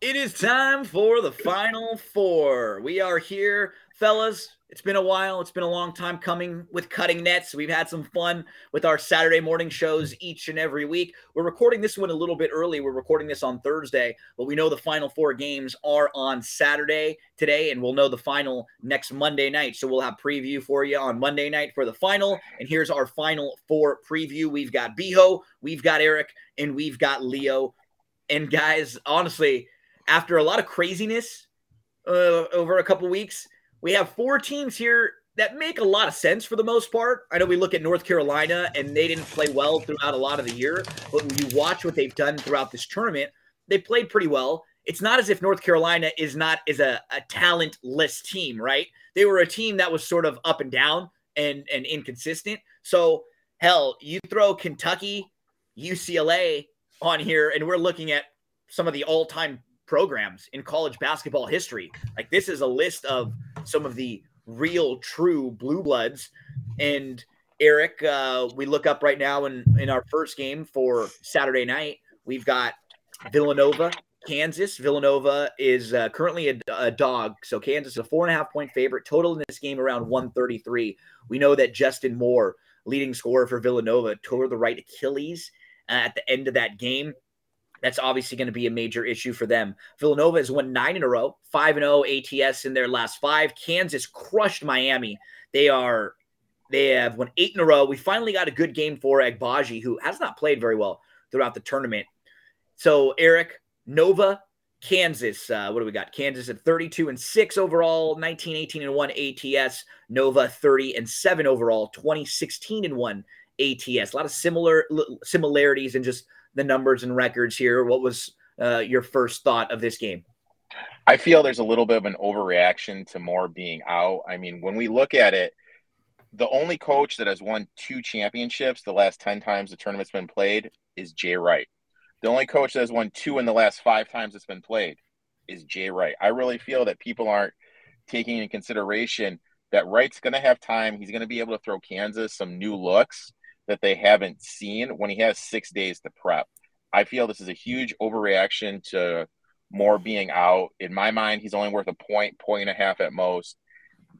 It is time for the final four. We are here, fellas. It's been a while. It's been a long time coming with cutting nets. We've had some fun with our Saturday morning shows each and every week. We're recording this one a little bit early. We're recording this on Thursday, but we know the final four games are on Saturday today, and we'll know the final next Monday night. So we'll have preview for you on Monday night for the final. And here's our final four preview. We've got Beho, we've got Eric, and we've got Leo. And guys, honestly, after a lot of craziness uh, over a couple weeks we have four teams here that make a lot of sense for the most part. I know we look at North Carolina and they didn't play well throughout a lot of the year, but when you watch what they've done throughout this tournament, they played pretty well. It's not as if North Carolina is not is a, a talentless team, right? They were a team that was sort of up and down and and inconsistent. So hell, you throw Kentucky, UCLA on here, and we're looking at some of the all-time programs in college basketball history. Like this is a list of some of the real true blue bloods. And Eric, uh, we look up right now in, in our first game for Saturday night. We've got Villanova, Kansas. Villanova is uh, currently a, a, dog. So Kansas is a four and a half point favorite. Total in this game around 133. We know that Justin Moore, leading scorer for Villanova, tore the right Achilles uh, at the end of that game. That's obviously going to be a major issue for them. Villanova has won nine in a row, five and zero oh ATS in their last five. Kansas crushed Miami. They are they have won eight in a row. We finally got a good game for Agbaji, who has not played very well throughout the tournament. So Eric Nova, Kansas. Uh, what do we got? Kansas at 32 and 6 overall, 19, 18 and 1 ATS. Nova 30 and 7 overall, 2016 and 1 ATS. A lot of similar similarities and just the numbers and records here. What was uh, your first thought of this game? I feel there's a little bit of an overreaction to Moore being out. I mean, when we look at it, the only coach that has won two championships the last 10 times the tournament's been played is Jay Wright. The only coach that has won two in the last five times it's been played is Jay Wright. I really feel that people aren't taking into consideration that Wright's going to have time. He's going to be able to throw Kansas some new looks that they haven't seen when he has six days to prep. I feel this is a huge overreaction to Moore being out. In my mind, he's only worth a point, point and a half at most.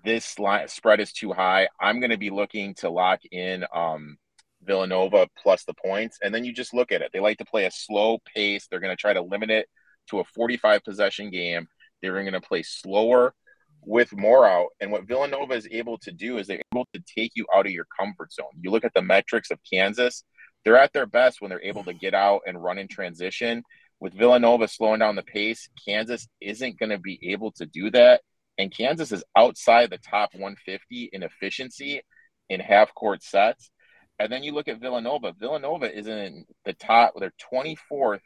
This line, spread is too high. I'm going to be looking to lock in um, Villanova plus the points. And then you just look at it. They like to play a slow pace. They're going to try to limit it to a 45 possession game. They're going to play slower with Moore out. And what Villanova is able to do is they're able to take you out of your comfort zone. You look at the metrics of Kansas, they're at their best when they're able to get out and run in transition. With Villanova slowing down the pace, Kansas isn't going to be able to do that. And Kansas is outside the top 150 in efficiency in half court sets. And then you look at Villanova. Villanova is in the top, they're 24th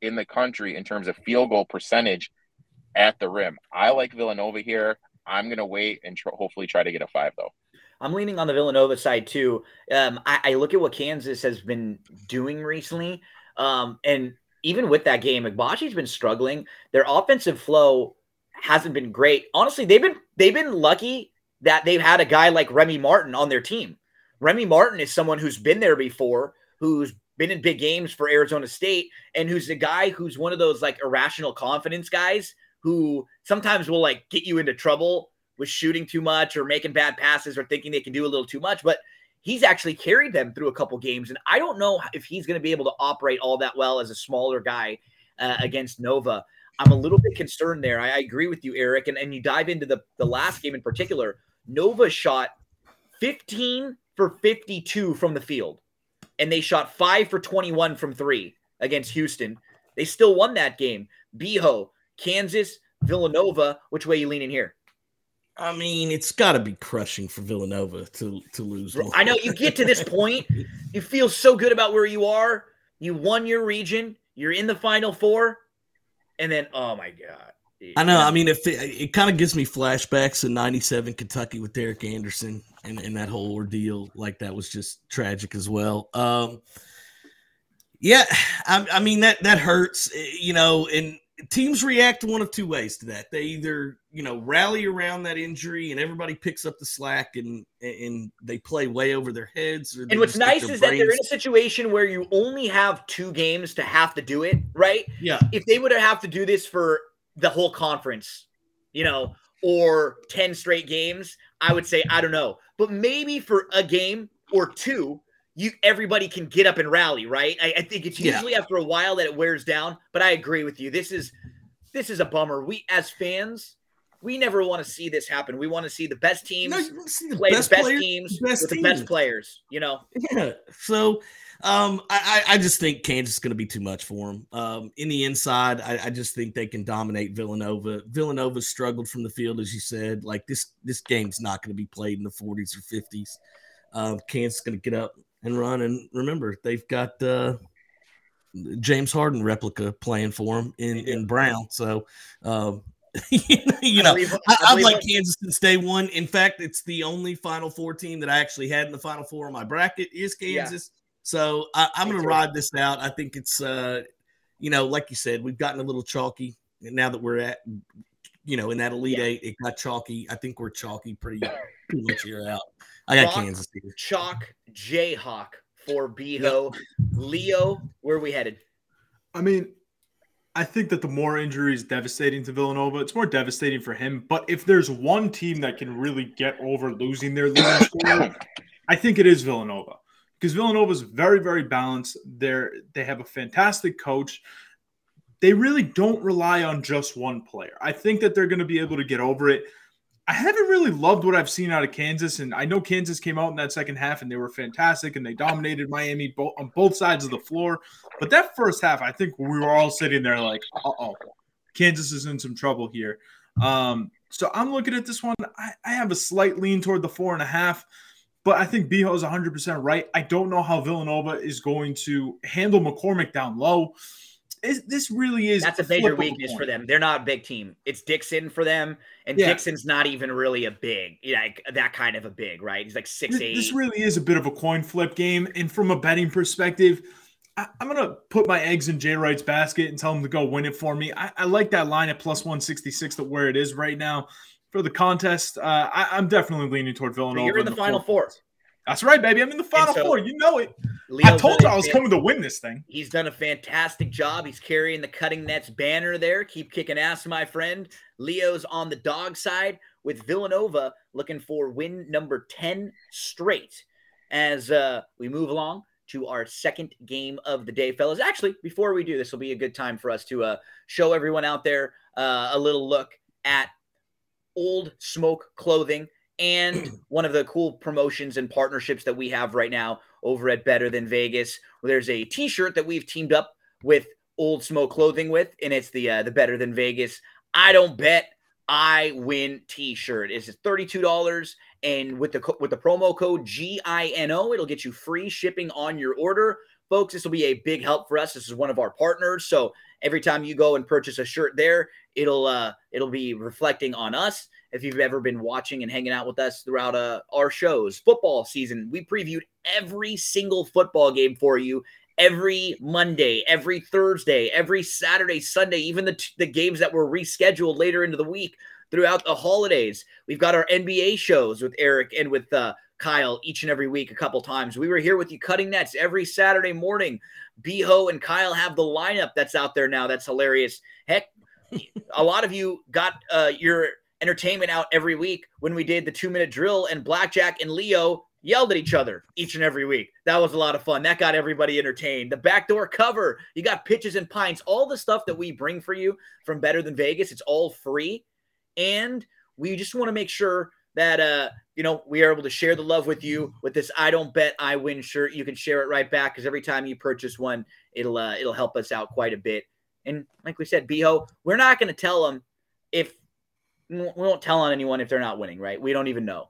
in the country in terms of field goal percentage at the rim. I like Villanova here. I'm going to wait and tr- hopefully try to get a five, though. I'm leaning on the Villanova side too. Um, I, I, look at what Kansas has been doing recently, um, and even with that game, Agbaji's been struggling. Their offensive flow hasn't been great. Honestly, they've been they've been lucky that they've had a guy like Remy Martin on their team. Remy Martin is someone who's been there before, who's been in big games for Arizona State, and who's a guy who's one of those like irrational confidence guys who sometimes will like get you into trouble with shooting too much or making bad passes or thinking they can do a little too much. But he's actually carried them through a couple games. And I don't know if he's going to be able to operate all that well as a smaller guy uh, against Nova. I'm a little bit concerned there. I, I agree with you, Eric. And, and you dive into the, the last game in particular. Nova shot 15 for 52 from the field, and they shot five for 21 from three against Houston. They still won that game. Beho, Kansas, Villanova. Which way you leaning here? I mean, it's got to be crushing for Villanova to to lose. I know you get to this point, you feel so good about where you are. You won your region. You're in the Final Four, and then oh my god. I know. I mean, if it, it kind of gives me flashbacks to '97 Kentucky with Derek Anderson and, and that whole ordeal, like that was just tragic as well. Um, yeah, I, I mean that that hurts, you know, and teams react one of two ways to that. They either, you know, rally around that injury and everybody picks up the slack and and they play way over their heads. and what's nice is brains. that they're in a situation where you only have two games to have to do it, right? Yeah. If they would have to do this for the whole conference, you know, or 10 straight games, I would say I don't know. But maybe for a game or two, you everybody can get up and rally, right? I, I think it's usually yeah. after a while that it wears down. But I agree with you. This is this is a bummer. We as fans, we never want to see this happen. We want to see the best teams the play best the best players, teams best with teams. the best players. You know. Yeah. So, um, I I just think Kansas is going to be too much for them. Um, in the inside, I, I just think they can dominate Villanova. Villanova struggled from the field, as you said. Like this this game's not going to be played in the 40s or 50s. Um, Kansas is going to get up and run. And remember, they've got uh, James Harden replica playing for him in, in Braun. So, um, you know, I, I like Kansas since day one. In fact, it's the only Final Four team that I actually had in the Final Four in my bracket is Kansas. Yeah. So I, am going to ride this out. I think it's, uh, you know, like you said, we've gotten a little chalky now that we're at, you know, in that Elite yeah. Eight. It got chalky. I think we're chalky pretty, pretty much here out. I got Rock, Kansas. Here. Chalk Jayhawk for Beho. Yep. Leo, where are we headed? I mean, I think that the Moore injury is devastating to Villanova. It's more devastating for him. But if there's one team that can really get over losing their leading scorer, I think it is Villanova because Villanova is very, very balanced. They're they have a fantastic coach. They really don't rely on just one player. I think that they're going to be able to get over it. I haven't really loved what I've seen out of Kansas, and I know Kansas came out in that second half and they were fantastic and they dominated Miami bo- on both sides of the floor. But that first half, I think we were all sitting there like, "Uh oh, Kansas is in some trouble here." Um, so I'm looking at this one. I, I, have a slight lean toward the four and a half, but I think Beho is 100 percent right. I don't know how Villanova is going to handle McCormack down low this this really is that's a major weakness for them. They're not a big team. It's Dixon for them, and yeah. Dixon's not even really a big, like that kind of a big, right? He's like six this, eight. This really is a bit of a coin flip game, and from a betting perspective, I, am gonna put my eggs in Jay Wright's basket and tell him to go win it for me. I, I like that line at plus 166 to where it is right now for the contest. Uh, I, am definitely leaning toward Villanova. You're in the, the final four. That's right, baby. I'm in the final so, four. You know it. I told you I was coming to win this thing. He's done a fantastic job. He's carrying the cutting nets banner there. Keep kicking ass, my friend. Leo's on the dog side with Villanova looking for win number 10 straight as uh, we move along to our second game of the day, fellas. Actually, before we do this, will be a good time for us to uh, show everyone out there uh, a little look at old smoke clothing and one of the cool promotions and partnerships that we have right now over at Better Than Vegas. There's a T-shirt that we've teamed up with Old Smoke Clothing with, and it's the uh, the Better Than Vegas. I don't bet, I win T-shirt. It's thirty two dollars, and with the with the promo code G I N O, it'll get you free shipping on your order. Folks, this will be a big help for us. This is one of our partners, so every time you go and purchase a shirt there, it'll uh, it'll be reflecting on us if you've ever been watching and hanging out with us throughout uh, our shows. Football season, we previewed every single football game for you every Monday, every Thursday, every Saturday, Sunday, even the, the games that were rescheduled later into the week throughout the holidays. We've got our NBA shows with Eric and with uh, Kyle each and every week a couple times. We were here with you cutting nets every Saturday morning. Beho and Kyle have the lineup that's out there now. That's hilarious. Heck, a lot of you got uh, your entertainment out every week when we did the two minute drill and Blackjack and Leo yelled at each other each and every week. That was a lot of fun. That got everybody entertained. The backdoor cover, you got pitches and pints, all the stuff that we bring for you from Better Than Vegas. It's all free. And we just want to make sure that uh you know we are able to share the love with you with this I don't bet I win shirt. You can share it right back because every time you purchase one, it'll uh, it'll help us out quite a bit. And like we said, Beho, we're not going to tell them if we won't tell on anyone if they're not winning, right? We don't even know.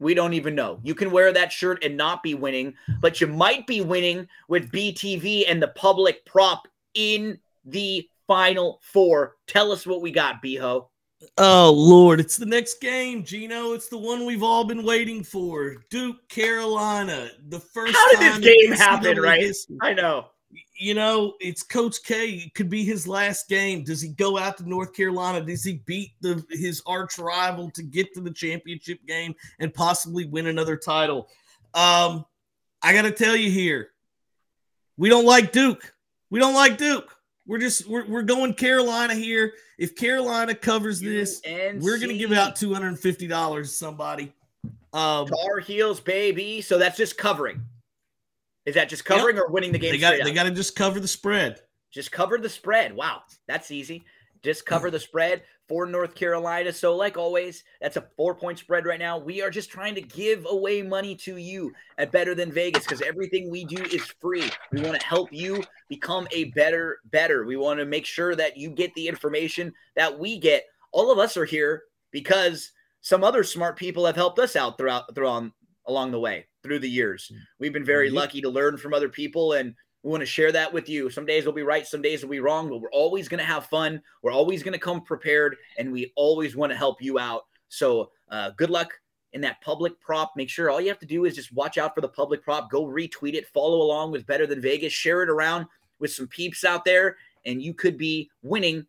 We don't even know. You can wear that shirt and not be winning, but you might be winning with BTV and the public prop in the final four. Tell us what we got, Beho. Oh Lord, it's the next game, Gino. It's the one we've all been waiting for. Duke, Carolina. The first. How did this game happen? Right? History. I know. You know, it's Coach K. It could be his last game. Does he go out to North Carolina? Does he beat the his arch rival to get to the championship game and possibly win another title? Um, I got to tell you here, we don't like Duke. We don't like Duke. We're just we're, we're going Carolina here. If Carolina covers this, UNC. we're gonna give out two hundred and fifty dollars to somebody. Um, Tar Heels, baby. So that's just covering. Is that just covering or winning the game? they got they got to just cover the spread. Just cover the spread. Wow, that's easy. Just cover the spread for North Carolina. So, like always, that's a four point spread right now. We are just trying to give away money to you at Better Than Vegas because everything we do is free. We want to help you become a better, better. We want to make sure that you get the information that we get. All of us are here because some other smart people have helped us out throughout, throughout along the way through the years. We've been very lucky to learn from other people and we want to share that with you. Some days we'll be right, some days we'll be wrong, but we're always going to have fun. We're always going to come prepared, and we always want to help you out. So, uh, good luck in that public prop. Make sure all you have to do is just watch out for the public prop. Go retweet it, follow along with Better Than Vegas, share it around with some peeps out there, and you could be winning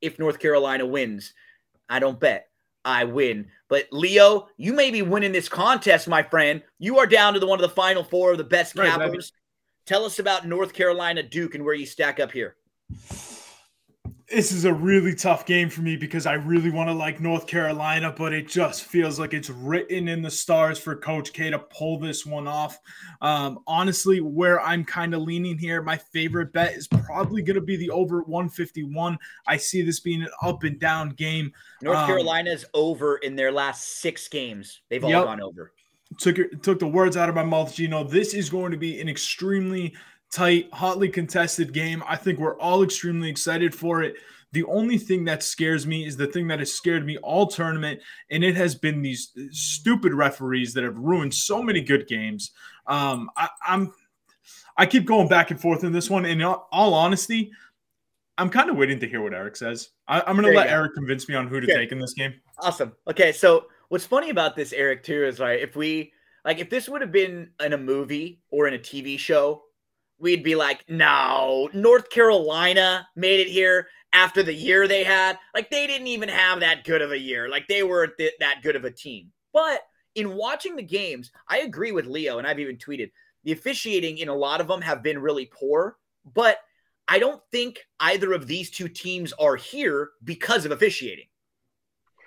if North Carolina wins. I don't bet. I win. But Leo, you may be winning this contest, my friend. You are down to the one of the final four of the best Right. Tell us about North Carolina Duke and where you stack up here. This is a really tough game for me because I really want to like North Carolina, but it just feels like it's written in the stars for Coach K to pull this one off. Um, honestly, where I'm kind of leaning here, my favorite bet is probably going to be the over 151. I see this being an up and down game. North Um, Carolina's over in their last six games. They've all Yep. gone over. took took the words out of my mouth, Gino. This is going to be an extremely tight, hotly contested game. I think we're all extremely excited for it. The only thing that scares me is the thing that has scared me all tournament, and it has been these stupid referees that have ruined so many good games. Um, I, I'm I keep going back and forth in this one. And in all all honesty, I'm kind of waiting to hear what Eric says. I, I'm going to let go. Eric convince me on who to Good. take in this game. Awesome. Okay, so what's funny about this, Eric, too, is like if we like if this would have been in a movie or in a TV show, we'd be like, no, North Carolina made it here after the year they had. Like they didn't even have that good of a year. Like they weren't th- that good of a team. But in watching the games, I agree with Leo, and I've even tweeted the officiating in a lot of them have been really poor, but I don't think either of these two teams are here because of officiating.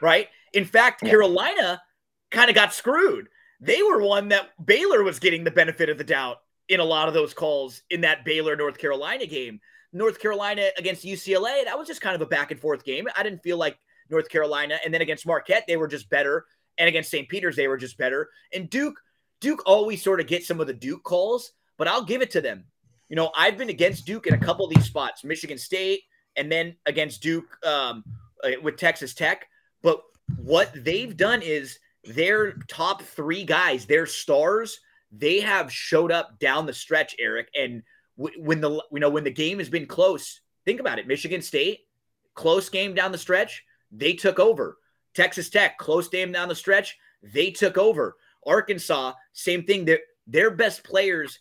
Right? In fact, Yeah. Carolina kind of got screwed. They were one that Baylor was getting the benefit of the doubt in a lot of those calls in that Baylor North Carolina game. North Carolina against UCLA, that was just kind of a back and forth game. I didn't feel like North Carolina, and then against Marquette, they were just better, and against St. Peter's, they were just better. And Duke, Duke always sort of gets some of the Duke calls, but I'll give it to them. You know, I've been against Duke in a couple of these spots, Michigan State, and then against Duke um, uh, with Texas Tech. But what they've done is their top three guys, their stars, they have showed up down the stretch, Eric. And w- when the you know when the game has been close, think about it. Michigan State, close game down the stretch, they took over. Texas Tech, close game down the stretch, they took over. Arkansas, same thing. Their their best players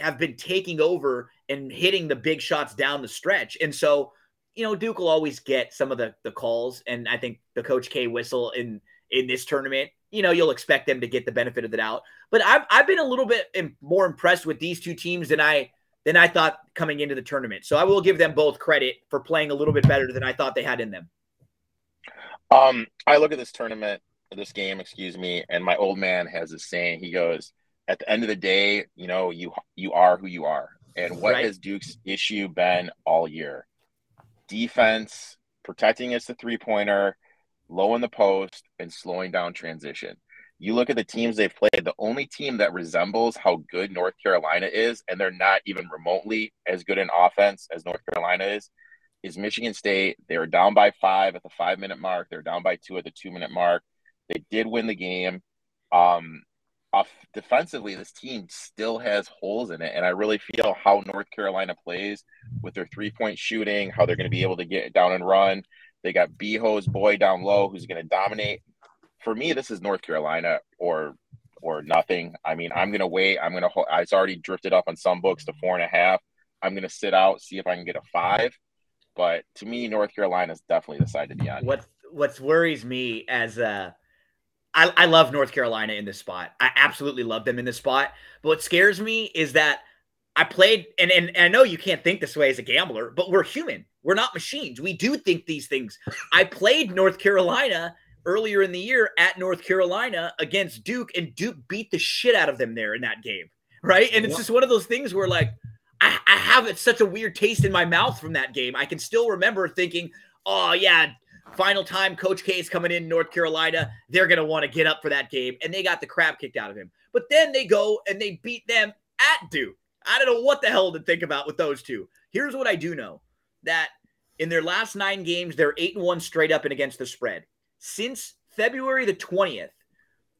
have been taking over and hitting the big shots down the stretch. And so, you know, Duke will always get some of the the calls. And I think the Coach K whistle in in this tournament, you know, you'll expect them to get the benefit of the doubt. But I've I've been a little bit more impressed with these two teams than I than I thought coming into the tournament. So I will give them both credit for playing a little bit better than I thought they had in them. Um, I look at this tournament, this game, excuse me, and my old man has this saying. He goes, "At the end of the day, you know, you you are who you are." And what Right. has Duke's issue been all year? Defense, protecting us the three pointer, low in the post, and slowing down transition. You look at the teams they've played, the only team that resembles how good North Carolina is, and they're not even remotely as good in offense as North Carolina is, is Michigan State. They were down by five at the five minute mark. They're down by two at the two minute mark. They did win the game. Um, off defensively, this team still has holes in it, and I really feel how North Carolina plays with their three point shooting, how they're going to be able to get down and run. They got Beho's boy down low who's going to dominate. For me, this is North Carolina or or nothing. I mean, I'm going to wait. I'm going to. Hold. It's already drifted up on some books to four and a half. I'm going to sit out, see if I can get a five. But to me, North Carolina is definitely the side to be on. What what worries me as uh I, I love North Carolina in this spot. I absolutely love them in this spot. But what scares me is that I played, and, and, and I know you can't think this way as a gambler, but we're human. We're not machines. We do think these things. I played North Carolina earlier in the year at North Carolina against Duke, and Duke beat the shit out of them there in that game. Right. And it's just one of those things where, like, I, I have such a weird taste in my mouth from that game. I can still remember thinking, oh, yeah, final time Coach K is coming in North Carolina. They're going to want to get up for that game. And they got the crap kicked out of him. But then they go and they beat them at Duke. I don't know what the hell to think about with those two. Here's what I do know that in their last nine games, they're eight and one straight up and against the spread. Since February the 20th,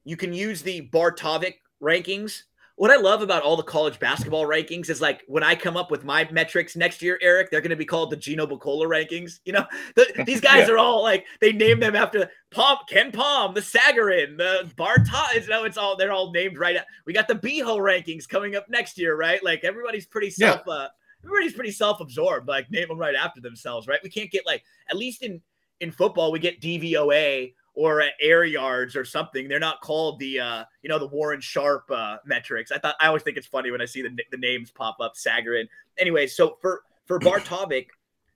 you can use the Barttorvik rankings what I love about all the college basketball rankings is like when I come up with my metrics next year, Eric, they're going to be called the Gino Bacola rankings. You know, the, these guys yeah. are all like they name them after Pop KenPom, the Sagarin, the Barta. You know, it's all they're all named right. We got the Beho rankings coming up next year, right? Like everybody's pretty self. Yeah. Uh, everybody's pretty self-absorbed. Like name them right after themselves, right? We can't get like at least in in football we get DVOA or air yards or something. They're not called the uh, you know the Warren Sharp uh, metrics. I thought I always think it's funny when I see the, the names pop up. Sagarin. Anyway, so for for Barttorvik,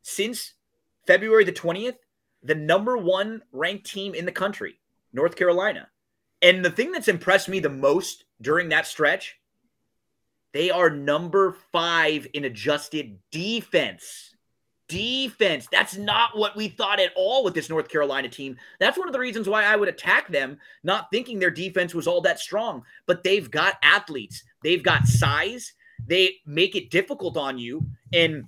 since February the twentieth, the number one ranked team in the country, North Carolina. And the thing that's impressed me the most during that stretch, they are number five in adjusted defense defense. That's not what we thought at all with this North Carolina team. That's one of the reasons why I would attack them, not thinking their defense was all that strong. But they've got athletes, they've got size, they make it difficult on you. And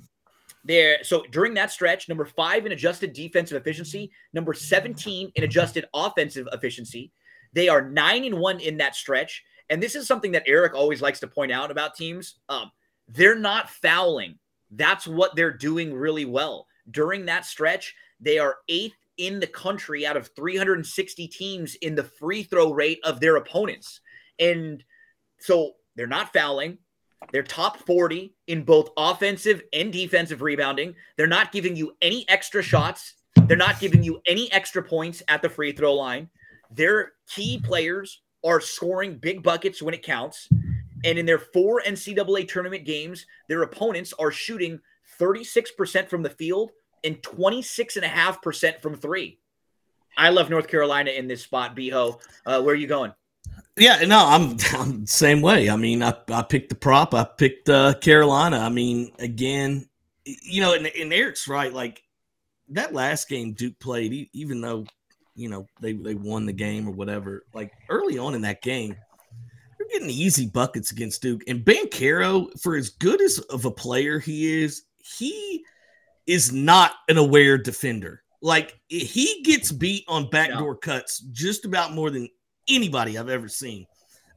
there, so during that stretch, number five in adjusted defensive efficiency, number 17 in adjusted offensive efficiency. They are nine and one in that stretch. And this is something that Eric always likes to point out about teams. Um, they're not fouling that's what they're doing really well. During that stretch, they are eighth in the country out of 360 teams in the free throw rate of their opponents. And so they're not fouling. They're top 40 in both offensive and defensive rebounding. They're not giving you any extra shots. They're not giving you any extra points at the free throw line. Their key players are scoring big buckets when it counts. And in their four NCAA tournament games, their opponents are shooting 36% from the field and 26.5% from three. I love North Carolina in this spot, Beho. Uh, where are you going? Yeah, no, I'm, I'm same way. I mean, I, I picked the prop. I picked uh, Carolina. I mean, again, you know, and, and Eric's right. Like that last game Duke played, even though you know they they won the game or whatever. Like early on in that game, they're getting easy buckets against Duke. And Banchero, for as good as of a player he is, he is not an aware defender. Like he gets beat on backdoor yeah. cuts just about more than anybody I've ever seen.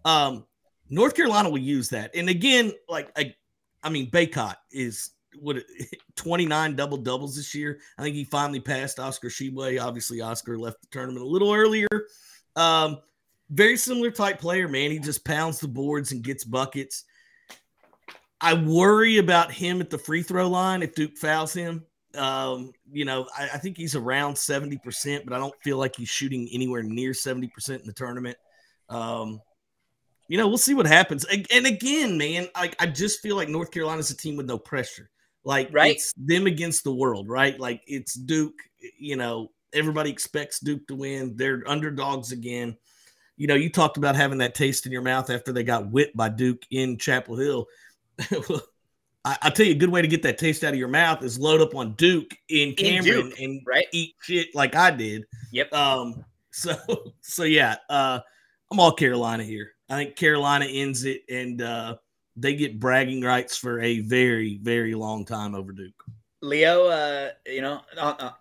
Um, North Carolina will use that. And again, like I, I mean, Bacot is what 29 double doubles this year. I think he finally passed Oscar Tshiebwe. Obviously, Oscar left the tournament a little earlier. Um, very similar type player, man. He just pounds the boards and gets buckets. I worry about him at the free throw line if Duke fouls him. Um, you know, I, I, think he's around 70%, but I don't feel like he's shooting anywhere near 70% in the tournament. Um, you know, we'll see what happens. And again, man, I, I just feel like North Carolina's a team with no pressure. Like right? it's them against the world, right? Like it's Duke, you know, everybody expects Duke to win. They're underdogs again you know, you talked about having that taste in your mouth after they got whipped by Duke in Chapel Hill. I, will tell you, a good way to get that taste out of your mouth is load up on Duke in Cameron Duke, and right? eat shit like I did. Yep. Um. So so yeah. Uh, I'm all Carolina here. I think Carolina ends it, and uh, they get bragging rights for a very very long time over Duke. Leo, uh, you know, uh, uh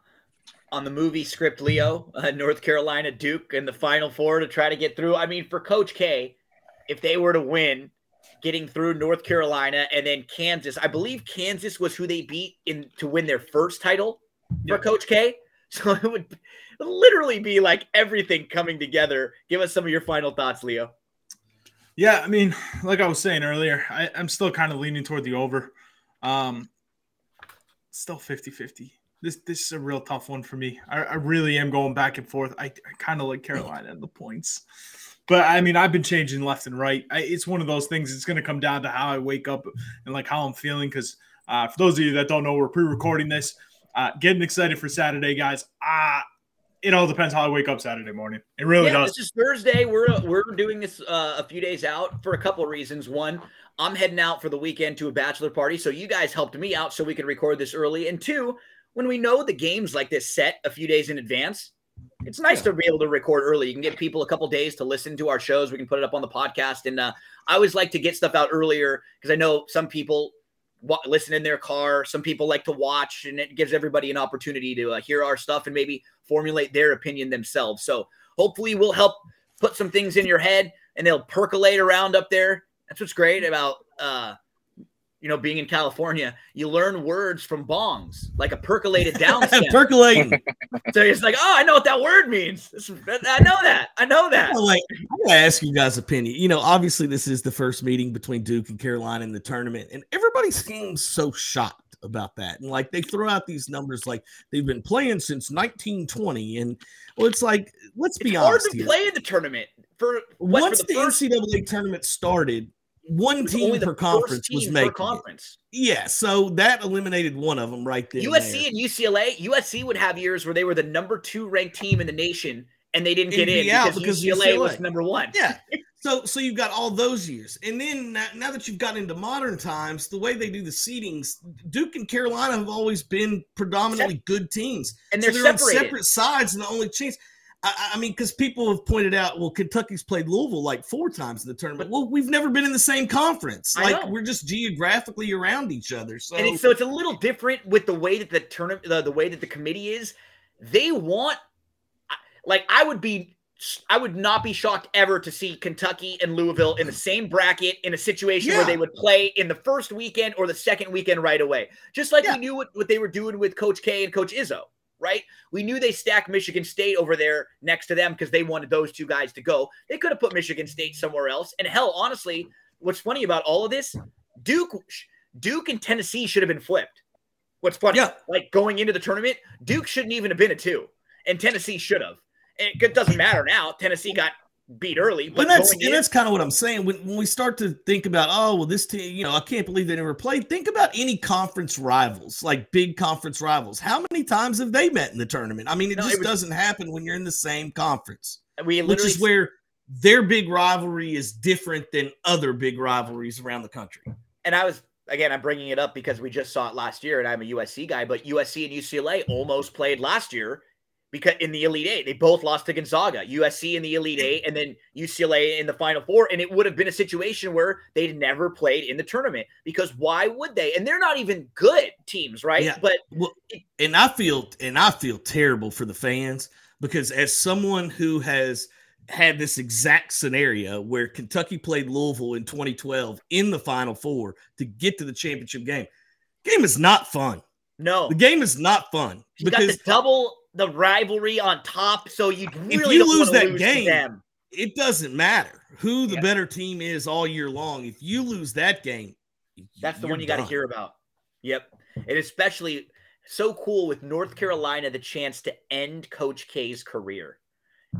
on the movie script Leo, uh, North Carolina Duke in the Final Four to try to get through. I mean, for Coach K, if they were to win, getting through North Carolina and then Kansas, I believe Kansas was who they beat in to win their first title for Coach K. So it would literally be like everything coming together. Give us some of your final thoughts, Leo. Yeah, I mean, like I was saying earlier, I, am still kind of leaning toward the over. Um, still 50 50. This, this is a real tough one for me. I, I really am going back and forth. I, I kind of like Carolina and the points. But I mean, I've been changing left and right. I, it's one of those things. It's going to come down to how I wake up and like how I'm feeling. Because uh, for those of you that don't know, we're pre-recording this. Uh, getting excited for Saturday, guys. Uh, it all depends how I wake up Saturday morning. It really yeah, does. This is Thursday. We're we're doing this uh, a few days out for a couple of reasons. One, I'm heading out for the weekend to a bachelor party, so you guys helped me out so we could record this early. And two, when we know the games like this set a few days in advance, it's nice to be able to record early. You can get people a couple days to listen to our shows. We can put it up on the podcast, and uh, I always like to get stuff out earlier because I know some people listen in their car. Some people like to watch, and it gives everybody an opportunity to uh, hear our stuff and maybe formulate their opinion themselves. So hopefully, we'll help put some things in your head, and they'll percolate around up there. That's what's great about uh, you know, being in California, you learn words from bongs, like a percolated down Percolating. so it's like, oh, I know what that word means. I know that. I know that. like, I'm gonna ask you guys' opinion. You know, obviously, this is the first meeting between Duke and Carolina in the tournament, and everybody seems so shocked about that. And like, they throw out these numbers like they've been playing since 1920, and well, it's like, let's it's be hard honest. to here. play in the tournament for what, once the, the first... NCAA tournament started one team per conference was making conference. Yeah, so that eliminated one of them right there. USC and UCLA. USC would have years where they were the number two ranked team in the nation, and they didn't get in because, because UCLA, UCLA, was number one. Yeah. So, so you've got all those years, and then now, now, that you've gotten into modern times, the way they do the seedings, Duke and Carolina have always been predominantly good teams, and they're, so they're on separate sides, and the only chance. I, I mean, because people have pointed out, well, Kentucky's played Louisville like four times in the tournament. Well, we've never been in the same conference. Like we're just geographically around each other. So, and it's, so it's a little different with the way that the tournament, the, the way that the committee is. They want, like, I would be I would not be shocked ever to see Kentucky and Louisville in the same bracket in a situation yeah. where they would play in the first weekend or the second weekend right away. Just like yeah. we knew what, what they were doing with Coach K and Coach Izzo right? We knew they stacked Michigan State over there next to them because they wanted those two guys to go. They could have put Michigan State somewhere else. And hell, honestly, what's funny about all of this, Duke, Duke and Tennessee should have been flipped. What's funny, yeah. like going into the tournament, Duke shouldn't even have been a two, and Tennessee should have. It doesn't matter now. Tennessee got beat early. But and that's and that's kind of what I'm saying. When, when we start to think about, oh well, this team, you know, I can't believe they never played. Think about any conference rivals, like big conference rivals. How many times have they met in the tournament? I mean, it no, just it was, doesn't happen when you're in the same conference. We which is where their big rivalry is different than other big rivalries around the country. And I was again, I'm bringing it up because we just saw it last year, and I'm a USC guy. But USC and UCLA almost played last year because in the Elite Eight, they both lost to Gonzaga, USC in the Elite Eight, and then UCLA in the Final Four. And it would have been a situation where they'd never played in the tournament because why would they? And they're not even good teams, right? Yeah. But well, and I feel and I feel terrible for the fans because as someone who has had this exact scenario where Kentucky played Louisville in 2012 in the Final Four to get to the championship game, game is not fun. No, the game is not fun you because double the rivalry on top. So you really if you lose that lose game, it doesn't matter who the yeah. better team is all year long. If you lose that game, that's the one you got to hear about. Yep, and especially so cool with North Carolina the chance to end Coach K's career.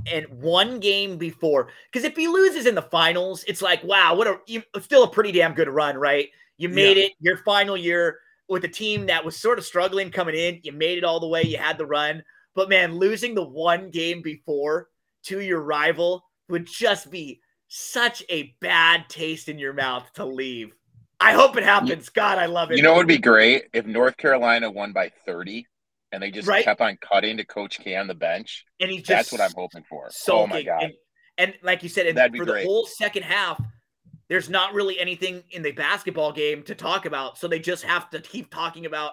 And one game before, because if he loses in the finals, it's like, wow, what a you, still a pretty damn good run, right? You made yeah. it your final year with a team that was sort of struggling coming in. You made it all the way. You had the run. But man, losing the one game before to your rival would just be such a bad taste in your mouth to leave. I hope it happens. God, I love it. You know, it would be great if North Carolina won by 30 and they just right? kept on cutting to Coach K on the bench. And he just that's what I'm hoping for. So oh my god! And, and like you said, for great. the whole second half, there's not really anything in the basketball game to talk about. So they just have to keep talking about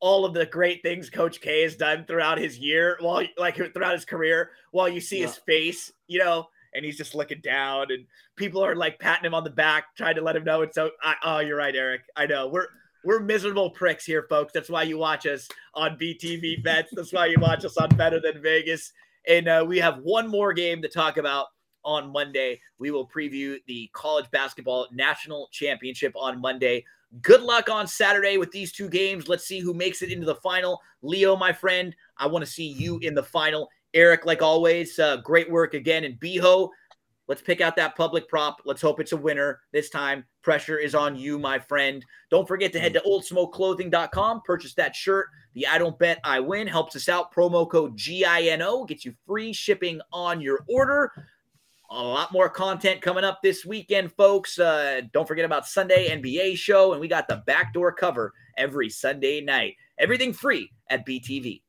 all of the great things Coach K has done throughout his year, while like throughout his career, while you see yeah. his face, you know, and he's just looking down, and people are like patting him on the back, trying to let him know it's so. I, oh, you're right, Eric. I know we're we're miserable pricks here, folks. That's why you watch us on BTV Bets. That's why you watch us on Better Than Vegas. And uh, we have one more game to talk about on Monday. We will preview the college basketball national championship on Monday Good luck on Saturday with these two games. Let's see who makes it into the final. Leo, my friend, I want to see you in the final. Eric, like always, uh, great work again. And Beho, let's pick out that public prop. Let's hope it's a winner this time. Pressure is on you, my friend. Don't forget to head to oldsmokeclothing.com, purchase that shirt. The I don't bet I win helps us out. Promo code GINO gets you free shipping on your order. A lot more content coming up this weekend, folks. Uh, don't forget about Sunday NBA show, and we got the backdoor cover every Sunday night. Everything free at BTV.